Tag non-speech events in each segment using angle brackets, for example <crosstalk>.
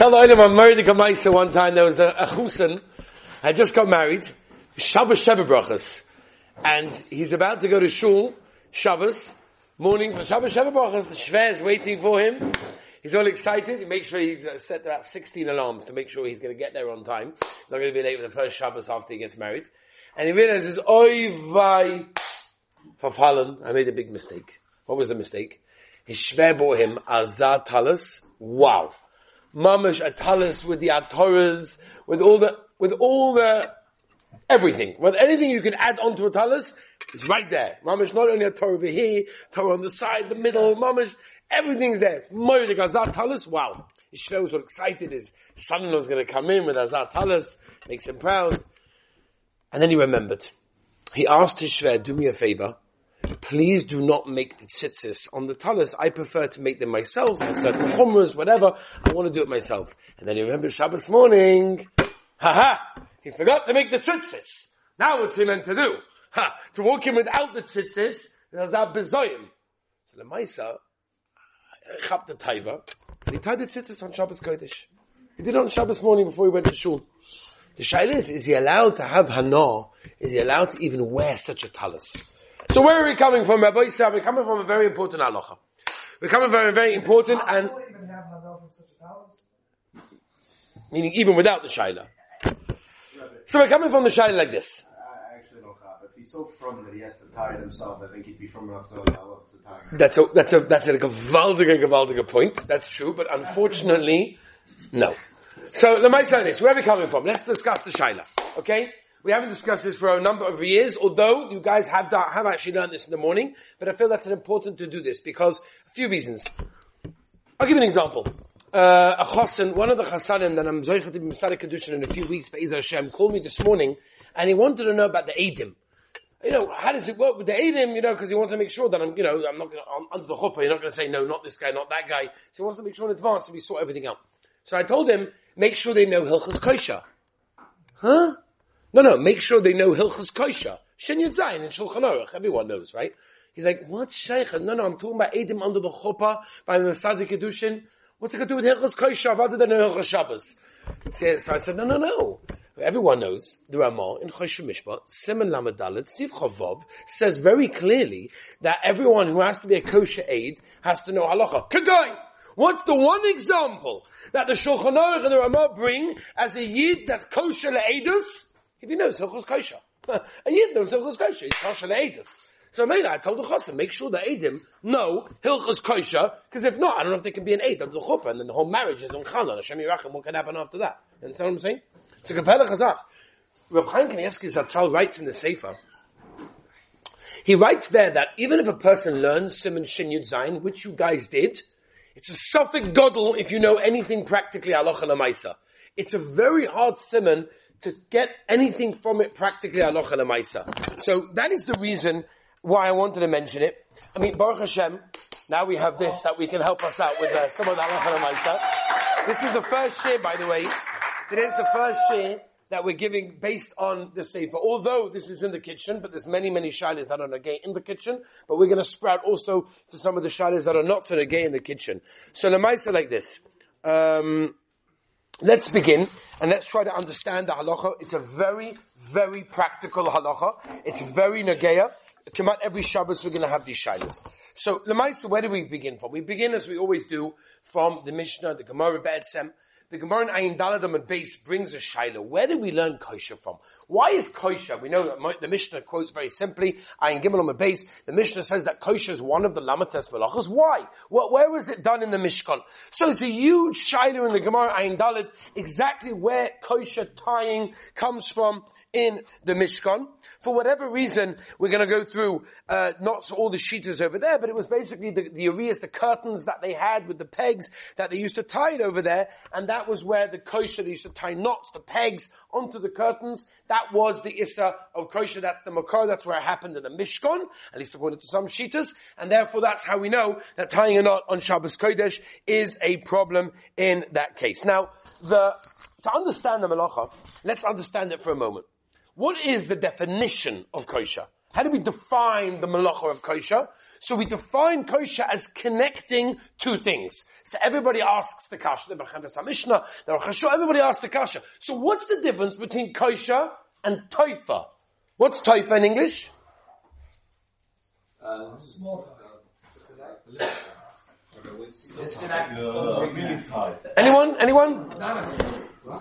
Tell Olam on married the Kamaisa one time, there was a, a Chusen, had just got married, Shabbos Brachas, and he's about to go to Shul, Shabbos, morning for Shabbos Brachas, the Shver is waiting for him, he's all excited, he makes sure he set about 16 alarms to make sure he's going to get there on time, he's not going to be late for the first Shabbos after he gets married, and he realizes, oi vai, verfallen, I made a big mistake. What was the mistake? His Shver bought him Azar Talis, wow mamish atalis with the atoras, with all the, with all the, everything. With anything you can add onto a talis, it's right there. Mamish not only a Torah over here, Torah on the side, the middle, mamish, everything's there. It's Moedik Azar Talis, wow. Shver was so excited, his son-in-law was gonna come in with Azar Talis, makes him proud. And then he remembered. He asked his Shver, do me a favor, please do not make the tzitzis on the talis. I prefer to make them myself, have certain chumras, whatever. I want to do it myself. And then he remembers Shabbos morning. Haha! He forgot to make the tzitzis. Now what's he meant to do? Ha! To walk in without the tzitzis, there's a bezoyim. So the Maisa, chap the taiva, he tied the tzitzis on Shabbos Kodesh. He did it on Shabbos morning before he went to shul. The shaila is, is he allowed to have hana? Is he allowed to even wear such a talis? So where are we coming from, Rabbi Yisrael? We're coming from a very important halacha. We're coming from a very important and... Meaning even without the shaila. So we're coming from the shaila like this. I actually don't have. If he's so from that he has to tie it himself, I think he'd be from enough to know to tie That's a, that's a, that's a gewaltige, gewaltige point. That's true, but unfortunately, no. So, let me say this. Where are we coming from? Let's discuss the shaila. Okay? We haven't discussed this for a number of years, although you guys have done, have actually learned this in the morning, but I feel that's important to do this because a few reasons. I'll give you an example. Uh, a chassan, one of the chassanim that I'm zoichet to be Kedushin in a few weeks, Be'ez Hashem, called me this morning and he wanted to know about the Eidim. You know, how does it work with the Eidim, you know, because he wants to make sure that I'm, you know, I'm not gonna, I'm under the chuppah, you're not gonna say, no, not this guy, not that guy. So he wants to make sure in advance that we sort everything out. So I told him, make sure they know Hilchas Kosher. Huh? No, no, make sure they know Hilchas Kosher. Shin Zayin and Shulchan Aruch. Everyone knows, right? He's like, what Sheikh? No, no, I'm talking about Edim under the chuppah by the Masadi Kedushin. What's it got to do with Hilchas Kosher other than Hilchas Shabbos? So I said, no, no, no. Everyone knows the Ramah in Choshen Mishpat, Simon Lamadalit, Siv Chavov, says very clearly that everyone who has to be a kosher aid has to know halacha. Kagoy! What's the one example that the Shulchan Aruch and the Ramah bring as a yid that's kosher le'edus? If he knows Hilchos Kosher. a Yid knows Hilchos Kosher. He's Kosher Le'edus. So maybe I told the Chassan, make sure the Eidim know Hilchos Kosher, because if not, I don't know if they can be an Eid of the Chuppah, and then the whole marriage is on Challah, Hashem Yirachim, what can happen after that? You understand what I'm saying? It's a Kapela Chazach. Reb Chaim Kanievsky Zatzal writes in the Sefer, he writes there that even if a person learns Simon Shin Yud Zayin, which you guys did, it's a suffix godel if you know anything practically halacha lemaisa. It's a very hard simon to get anything from it practically halacha lemaisa. So that is the reason why I wanted to mention it. I mean, Baruch Hashem, now we have this that we can help us out with uh, some of the halacha lemaisa. This is the first share, by the way. Today's the first share that we're giving based on the Sefer. Although this is in the kitchen, but there's many, many shilas that are negay in the kitchen, but we're going to sprout also to some of the shilas that are not so negay in the kitchen. So the Lemaisa like this. Um, let's begin and let's try to understand the halacha. It's a very, very practical halacha. It's very nageya. Come out every Shabbos, we're going to have these shilas. So, Lemaisa, where do we begin from? We begin as we always do from the Mishnah, the Gemara, Be'etzem, the Gemara in Ayin Daladam base brings a shaila. Where do we learn kosher from? Why is kosher? We know that the Mishnah quotes very simply, Ayin Gimel on base, the Mishnah says that kosher is one of the Lamates Malachas. Why? What, where was it done in the Mishkan? So it's a huge shaila in the Gemara Ayin Dalad, exactly where kosher tying comes from in the Mishkan. For whatever reason, we're going to go through uh, not all the sheeters over there, but it was basically the, the areas, the curtains that they had with the pegs that they used to tie it over there, and that was where the kosher, they used to tie knots, the pegs onto the curtains. That was the issa of kosher, that's the makar, that's where it happened in the Mishkan, at least according to some sheeters, and therefore that's how we know that tying a knot on Shabbos Kodesh is a problem in that case. Now, the, to understand the malacha, let's understand it for a moment. What is the definition of kosher? How do we define the malacha of kosher? So we define kosher as connecting two things. So everybody asks the kasha, the Mishnah, the Rosh everybody asks the kasha. So what's the difference between kosher and toifa? What's toifa in English? Um, small Anyone? Anyone?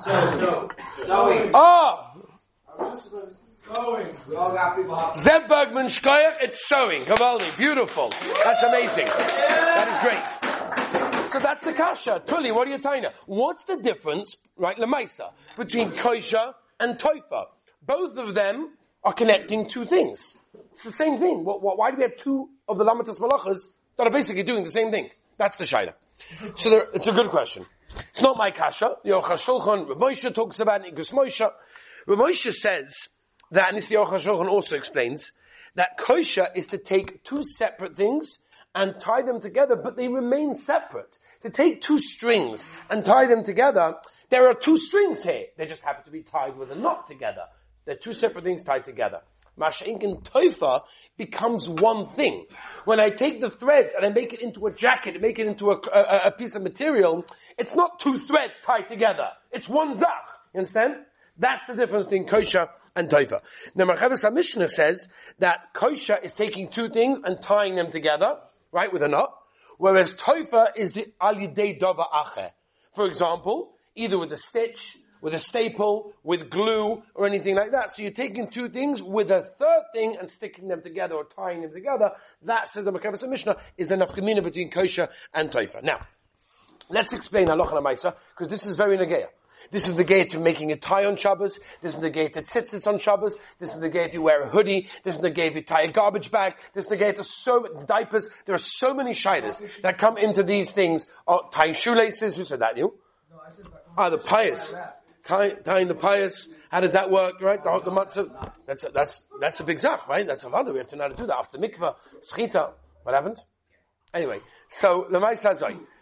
So, so, Ah! Zeb Bergman Shkoyach, it's sewing. Kavaldi, beautiful. That's amazing. That is great. So that's the kasha. Tully, what are you telling What's the difference, right, Lemaisa, between kosher and toifa? Both of them are connecting two things. It's the same thing. Why do we have two of the Lamatas Malachas that are basically doing the same thing? That's the Shaila. So there, it's a good question. It's not my kasha. Yochar Shulchan, Moshe talks about it, Moshe. Moshe says that, and this Shulchan also explains, that kosher is to take two separate things and tie them together, but they remain separate. To take two strings and tie them together, there are two strings here. They just happen to be tied with a knot together. They're two separate things tied together. Masha'inkin toifa becomes one thing. When I take the threads and I make it into a jacket, and make it into a, a, a, piece of material, it's not two threads tied together. It's one zach. You understand? That's the difference between kosher and toifa. Now Marchavis Mishnah says that kosher is taking two things and tying them together, right, with a knot, whereas toifa is the alidei dava ache. For example, either with a stitch, with a staple, with glue, or anything like that. So you're taking two things with a third thing and sticking them together or tying them together. That, says the Makavas Mishnah, is the nafkamina between kosher and toifa. Now, let's explain halacha because this is very nageya. This is the gate to making a tie on Shabbos. This is the gate that sits on Shabbos. This is the gate you wear a hoodie. This is the gate you tie a garbage bag. This is the gate of so diapers. There are so many shidas that come into these things. Oh, tying shoelaces. Who said that? You? No, I said. Ah, the pious tying the pious, how does that work, right? The, the matzah, that's a, that's that's a big zach, right? That's a vada. We have to know how to do that after mikvah, schita. What happened? Anyway, so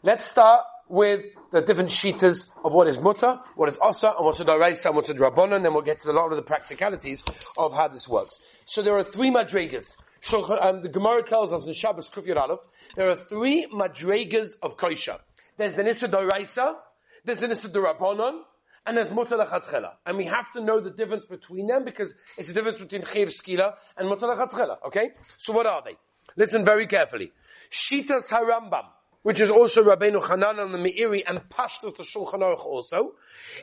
let's start with the different shitas of what is mutter, what is asa, and what's a daraisa, and what's a drabonon, and then we'll get to a lot of the practicalities of how this works. So there are three madregas. Um, the Gemara tells us in Shabbos Kuf Aleph, there are three madregas of kosher. There's the Nisa Doraisa, there's the Nisa Dorabonon, and there's mutar lechatchela. And we have to know the difference between them because it's the difference between chiv skila and mutar lechatchela. Okay? So what are they? Listen very carefully. Shitas harambam, which is also Rabbeinu Hanan and the Meiri and Pashtus the Shulchan Aruch also,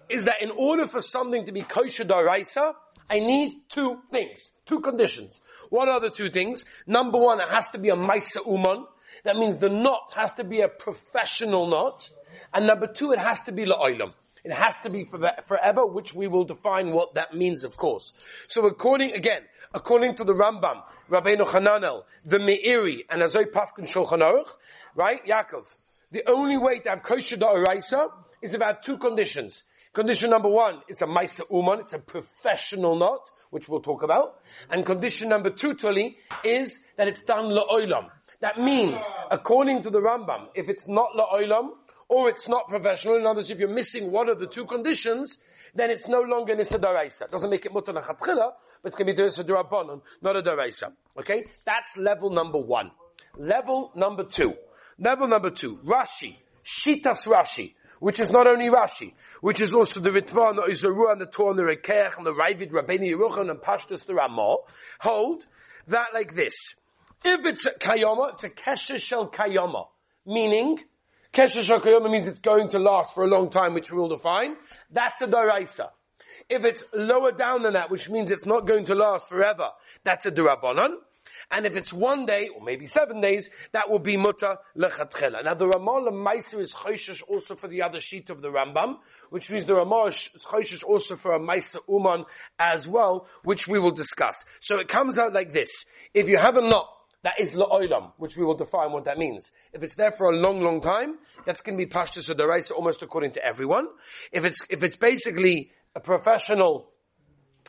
is that in order for something to be kosher daraisa, I need two things, two conditions. What are the two things? Number one, it has to be a Maisa Uman. That means the knot has to be a professional knot. And number two, it has to be La'olam. It has to be forever, which we will define what that means, of course. So according, again, according to the Rambam, Rabbeinu Hananel, the Meiri, and Azoy Paskin Shulchan Aruch, right, Yaakov, the only way to have kosher da'oraisa is about two conditions. Condition number one is a Maisa Uman, it's a professional knot, which we'll talk about. And condition number two, Tuli, is that it's done la'olam. That means, according to the Rambam, if it's not la'olam, or it's not professional. In other words, if you're missing one of the two conditions, then it's no longer nisa daraisa. It doesn't make it lechatchila, but it can be nisa durabanon, not a daraisa. Okay, that's level number one. Level number two. Level number two. Rashi, shitas Rashi, which is not only Rashi, which is also the Ritva and the Izaru and the Torah and the Rekeach and the Ravid, Rabbeinu Yerucham and Pashtus the Ramah, hold that like this. If it's a kayama, it's a kesha shel kayama, meaning Kesher Shakayoma means it's going to last for a long time, which we will define. That's a Daraisa. If it's lower down than that, which means it's not going to last forever, that's a Durabanan. And if it's one day, or maybe seven days, that will be muta lechatchela. Now the Ramah Meiser is choishish also for the other sheet of the Rambam, which means the Ramah is choishish also for a Meiser Uman as well, which we will discuss. So it comes out like this. If you have a knot that is la'olam, which we will define what that means. If it's there for a long, long time, that's going to be pashtus or deraisa almost according to everyone. If it's, if it's basically a professional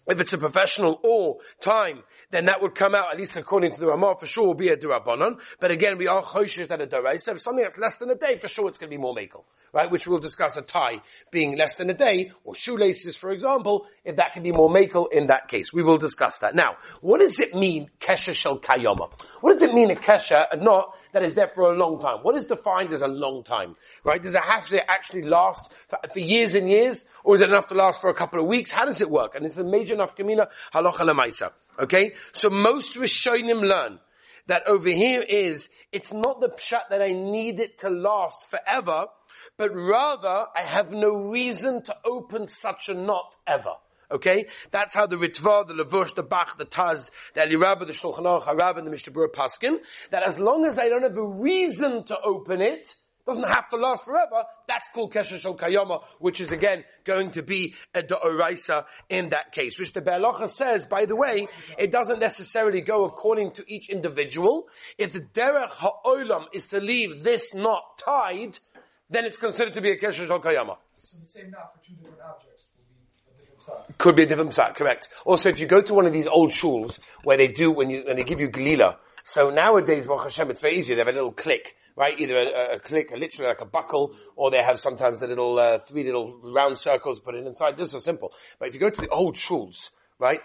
if it's a professional or time, then that would come out, at least according to the Ramah, for sure will be a Durabanon. But again, we are choshish that a Daraisa. If something that's less than a day, for sure it's going to be more Makel. Right? Which we'll discuss a tie being less than a day, or shoelaces, for example, if that can be more Makel in that case. We will discuss that. Now, what does it mean, Kesha Shel Kayoma? What does it mean a Kesha, and knot that is there for a long time? What is defined as a long time? Right? Does have to actually last for, for years and years? Or is it enough to last for a couple of weeks? How does it work? And it's a major nafkamina halacha lemaisa. Okay? So most Rishonim learn that over here is, it's not the pshat that I need it to last forever, but rather I have no reason to open such a knot ever. Okay? That's how the Ritva, the Levush, the Bach, the Taz, the Eli Rabbah, the Shulchan Aruch, Harav, and the Mishnah Paskin, that as long as I don't have a reason to open it, doesn't have to last forever. That's called Kesher Shal Kayama, which is again going to be a Da'oraisa in that case. Which the Be'alacha says, by the way, it doesn't necessarily go according to each individual. If the Derech Ha'olam is to leave this knot tied, then it's considered to be a Kesher Shal Kayama. So the same knot for two different objects will be a different size. Could be a different side, correct. Also, if you go to one of these old shuls where they do, when you, when they give you Galila, so nowadays, Baruch Hashem, it's very easy. They have a little click, right? Either a, a click, a literally like a buckle, or they have sometimes the little, uh, three little round circles put in inside. This is simple. But if you go to the old shuls, right?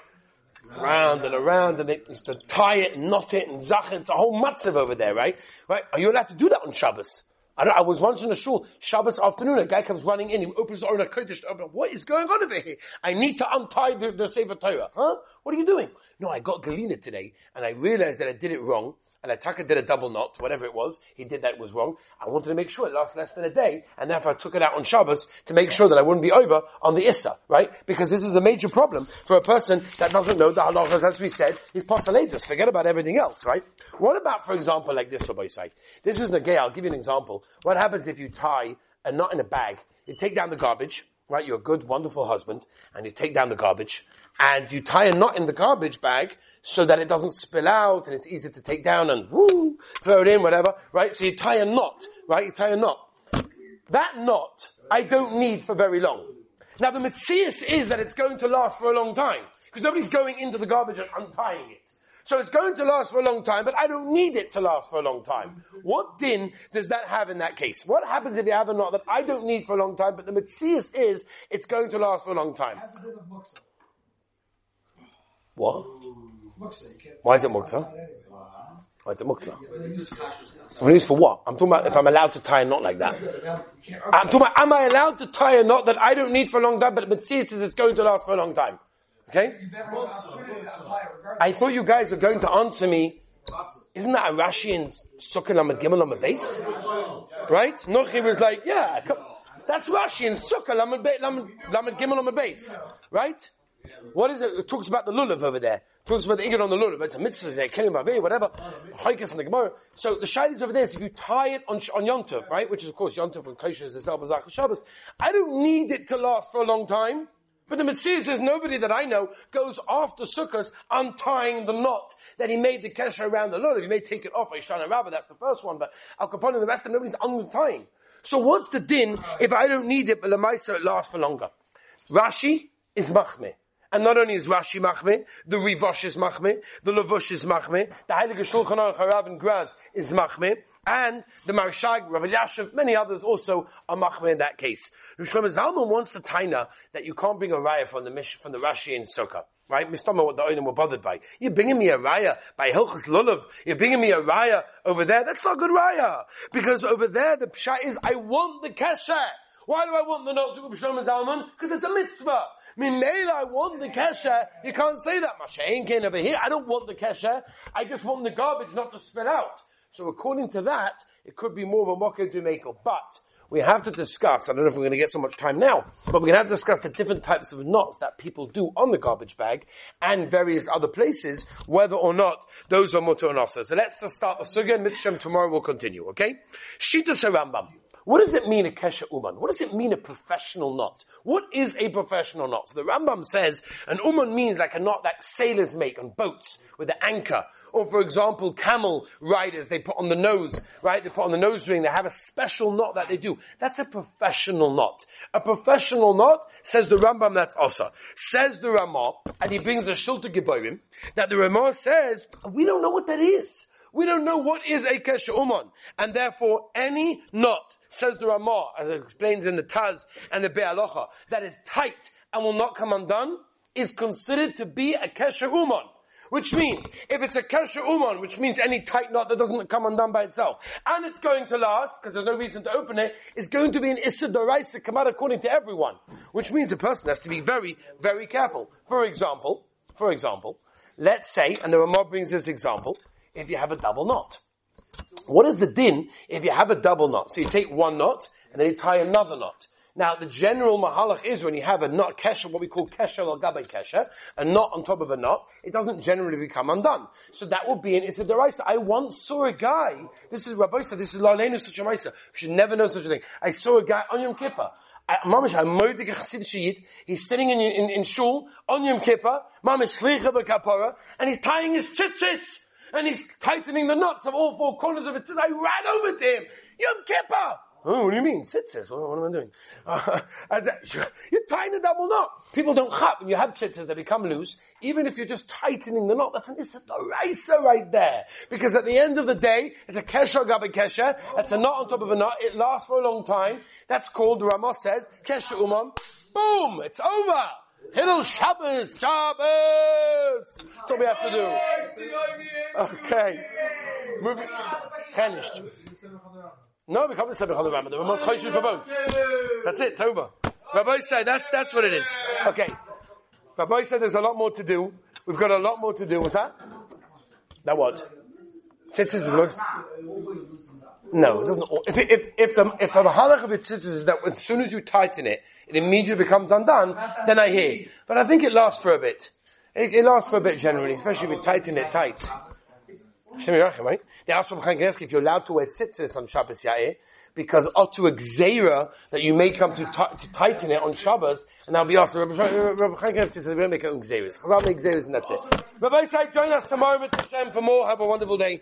Round and around, and they to tie it, knot it, and zach it. It's a whole matzav over there, right? Right? Are you allowed to do that on Shabbos? I, I was once in a shul, Shabbos afternoon, a guy comes running in, he opens the Orna Kodesh, what is going on over here? I need to untie the, the Sefer Torah. Huh? What are you doing? No, I got Galila today, and I realized that I did it wrong, and Ataka did a double knot, whatever it was, he did that was wrong. I wanted to make sure it lasts less than a day, and therefore I took it out on Shabbos to make sure that I wouldn't be over on the Issa, right? Because this is a major problem for a person that doesn't know the halachas, as we said, is postulatus. Forget about everything else, right? What about, for example, like this, Rabbi say? This is Nagay, I'll give you an example. What happens if you tie a knot in a bag, you take down the garbage, right? You're a good, wonderful husband, and you take down the garbage, and you tie a knot in the garbage bag so that it doesn't spill out and it's easy to take down and woo, throw it in, whatever, right? So you tie a knot, right? You tie a knot. That knot I don't need for very long. Now the Metzias is that it's going to last for a long time because nobody's going into the garbage and untying it. So it's going to last for a long time, but I don't need it to last for a long time. What din does that have in that case? What happens if you have a knot that I don't need for a long time, but the Metzias is it's going to last for a long time? Has a bit of muksa. What? Muksa, you can't. Why is it mukta? Why is it mukta? I'm used for what? I'm talking about if I'm allowed to tie a knot like that. Now, you can't I'm talking about, am I allowed to tie a knot that I don't need for a long time, but Metzias says it's going to last for a long time? Okay? You never have an opportunity to apply it regardless. I thought you guys were going to answer me. Isn't that a Rashi in Sukkah Lamed Gimel Lamed Base? Right? Nochi was like, yeah, come, that's Rashi in Sukkah Lamed Be- Lamed Lamed Gimel Lamed Base. Right? What is it? It talks about the lulav over there. It talks about the igor on the lulav. It's a mitzvah, there, kilim bavi, whatever. Haikas and the Gemara. So the shaylis over there is if you tie it on, on Yontov, right? Which is of course Yontov and Kosher is the Bazach Shabbos. I don't need it to last for a long time. But the Mitzvah says nobody that I know goes after Sukkot untying the knot that he made the kesher around the lulav. You may take it off by Shana Rabbah, that's the first one, but Al Capone and the rest of them, nobody's untying. So what's the din if I don't need it, but the Lamaisa it lasts for longer? Rashi is machmeh. And not only is Rashi machmeh, the Rivosh is machmeh, the Levush is machmeh, the Heilige Shulchan Aruch Harav and Graz is machmeh, and the Marshag, Rav Elyashiv, many others also are machmeh in that case. Rav Shlomo Zalman wants to taina that you can't bring a raya from the Mish, from the Rashi in Sukkah. Right? Mr. what the Oinim were bothered by. You're bringing me a raya by Hilchas Lulav. You're bringing me a raya over there. That's not good raya. Because over there, the pshat is, I want the kesher. Why do I want the notes of Shlomo Zalman? Because it's a mitzvah. Minela, I want the kesher. You can't say that. Mashain came over here. I don't want the kesher. I just want the garbage not to spill out. So according to that, it could be more of a mocker make But we have to discuss, I don't know if we're going to get so much time now, but we're going to have to discuss the different types of knots that people do on the garbage bag and various other places, whether or not those are mutter and also. So let's just start the sugya and Mitzvah tomorrow we'll continue, okay? Shita Rambam. What does it mean a kesha uman? What does it mean a professional knot? What is a professional knot? So the Rambam says an uman means like a knot that sailors make on boats with the anchor. Or for example, camel riders, they put on the nose, right? They put on the nose ring, they have a special knot that they do. That's a professional knot. A professional knot, says the Rambam, that's Osa. Says the Ramah, and he brings a Shiltei Giborim, that the Ramah says, we don't know what that is. We don't know what is a kesha uman. And therefore, any knot, says the Ramah, as it explains in the Taz and the Be'alocha, that is tight and will not come undone, is considered to be a kesha uman. Which means, if it's a kesher uman, which means any tight knot that doesn't come undone by itself, and it's going to last, because there's no reason to open it, it's going to be an issa daraisa come out according to everyone. Which means a person has to be very, very careful. For example, for example, let's say, and the Ramah brings this example, if you have a double knot. What is the din if you have a double knot? So you take one knot, and then you tie another knot. Now, the general mahalach is when you have a knot kesher, what we call kesher or gabe kesher, a knot on top of a knot, it doesn't generally become undone. So that would be an Issa Daraisa. I once saw a guy, this is Rabbi this is Lalenu such a Maisa. You should never know such a thing. I saw a guy on Yom Kippur. Mamish, a moedige chassid shiyit. He's sitting in, in, in shul on Yom Kippur. Mamish slicha kapara, and he's tying his tzitzis, and he's tightening the knots of all four corners of it. I ran over to him. Yom Kippur. Oh, what do you mean? Tzitzis. What, what am I doing? Uh, <laughs> <laughs> you're tying the double knot. People don't chap. When you have tzitzis, they become loose. Even if you're just tightening the knot, that's an issa right there. Because at the end of the day, it's a kesha gabi kesha. That's a knot on top of a knot. It lasts for a long time. That's called, Ramos says, kesha uman. Boom! It's over! Hillel Shabbos! Shabbos! That's what we have to do. Okay. Moving. Finished. No, we can't say Bechol Rambam. The Ramah's Choshev for both. That's it. It's over. Rabbi said that's that's what it is. Okay. Rabbi said there's a lot more to do. We've got a lot more to do. What's that? That what? Tzitzis is most. No, it doesn't. If if if the if the halach of tzitzis is that as soon as you tighten it, it immediately becomes undone. Then I hear. But I think it lasts for a bit. It, it lasts for a bit generally, especially if you tighten it tight. Right? They asked Rabbi Chaim if you're allowed to wear tzitzis on Shabbos Ya'eh, because to a gzeira that you may come to, t- to tighten it on Shabbos, and that'll be asked. Rabbi Chaim says, we don't make on gzeiras. Chazal make and that's it. Rabbi, join us tomorrow with Hashem for more. Have a wonderful day.